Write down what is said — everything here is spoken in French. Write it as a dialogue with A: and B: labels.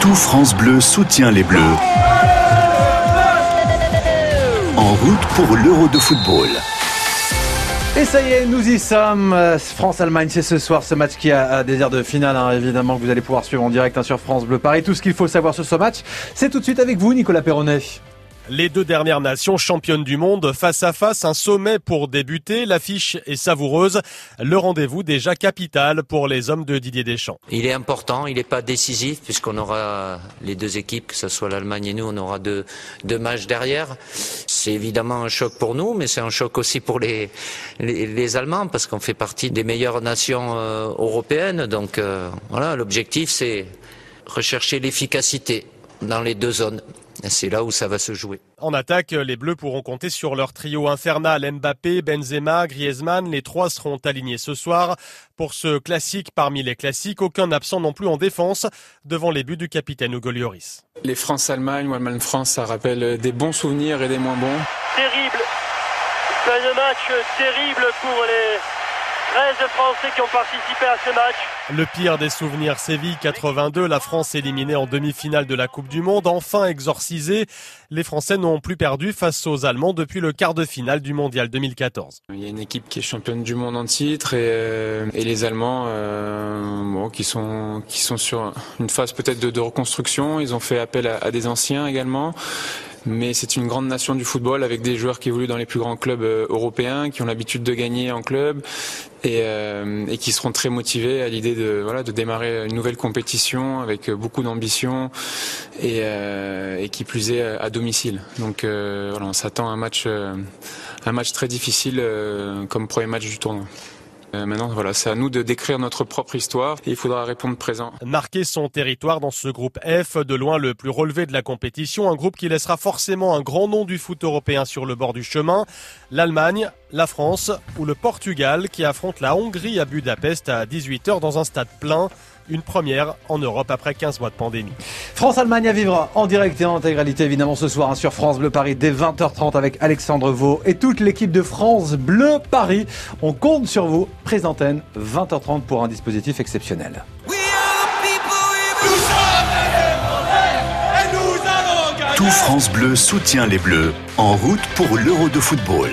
A: Tout France Bleu soutient les Bleus. En route pour l'Euro de football.
B: Et ça y est, nous y sommes. France-Allemagne, c'est ce soir ce match qui a des airs de finale, hein, évidemment, que vous allez pouvoir suivre en direct hein, sur France Bleu Paris. Tout ce qu'il faut savoir sur ce match, c'est tout de suite avec vous, Nicolas Perronnet.
C: Les deux dernières nations championnes du monde face à face, un sommet pour débuter. L'affiche est savoureuse. Le rendez-vous déjà capital pour les hommes de Didier Deschamps.
D: Il est important, il n'est pas décisif puisqu'on aura les deux équipes, que ce soit l'Allemagne et nous, on aura deux, deux matchs derrière. C'est évidemment un choc pour nous, mais c'est un choc aussi pour les, les, Allemands parce qu'on fait partie des meilleures nations euh, européennes. Donc euh, voilà, l'objectif c'est rechercher l'efficacité dans les deux zones. C'est là où ça va se jouer.
C: En attaque, les Bleus pourront compter sur leur trio infernal Mbappé, Benzema, Griezmann. Les trois seront alignés ce soir. Pour ce classique parmi les classiques, aucun absent non plus en défense devant les buts du capitaine Hugo Lloris.
E: Les France-Allemagne ou Allemagne-France, ça rappelle des bons souvenirs et des moins bons.
F: Terrible. C'est un match terrible pour les 13 Français qui ont participé à ce match.
C: Le pire des souvenirs, Séville 82, la France éliminée en demi-finale de la Coupe du Monde, enfin exorcisée. Les Français n'ont plus perdu face aux Allemands depuis le quart de finale du Mondial 2014.
E: Il y a une équipe qui est championne du monde en titre et, euh, les Allemands euh, qui sont qui sont sur une phase peut-être de, reconstruction. Ils ont fait appel à des anciens également mais c'est une grande nation du football avec des joueurs qui évoluent dans les plus grands clubs euh, européens, qui ont l'habitude de gagner en club et, euh, et qui seront très motivés à l'idée de voilà de démarrer une nouvelle compétition avec beaucoup d'ambition et, euh, et, qui plus est à domicile. Donc voilà, on s'attend à un match un match très difficile comme premier match du tournoi. Euh, maintenant, voilà, c'est à nous de décrire notre propre histoire et il faudra répondre présent.
C: Marquer son territoire dans ce groupe F, de loin le plus relevé de la compétition, un groupe qui laissera forcément un grand nom du foot européen sur le bord du chemin. L'Allemagne, la France ou le Portugal qui affrontent la Hongrie à Budapest à 18h dans un stade plein. Une première en Europe après 15 mois de pandémie.
B: France-Allemagne à vivre en direct et en intégralité évidemment ce soir hein, sur France Bleu Paris dès 20h30 avec Alexandre Vaux et toute l'équipe de France Bleu Paris. On compte sur vous, présentenne 20h30 pour un dispositif exceptionnel.
A: Tout France Bleu soutient les Bleus en route pour l'Euro de football.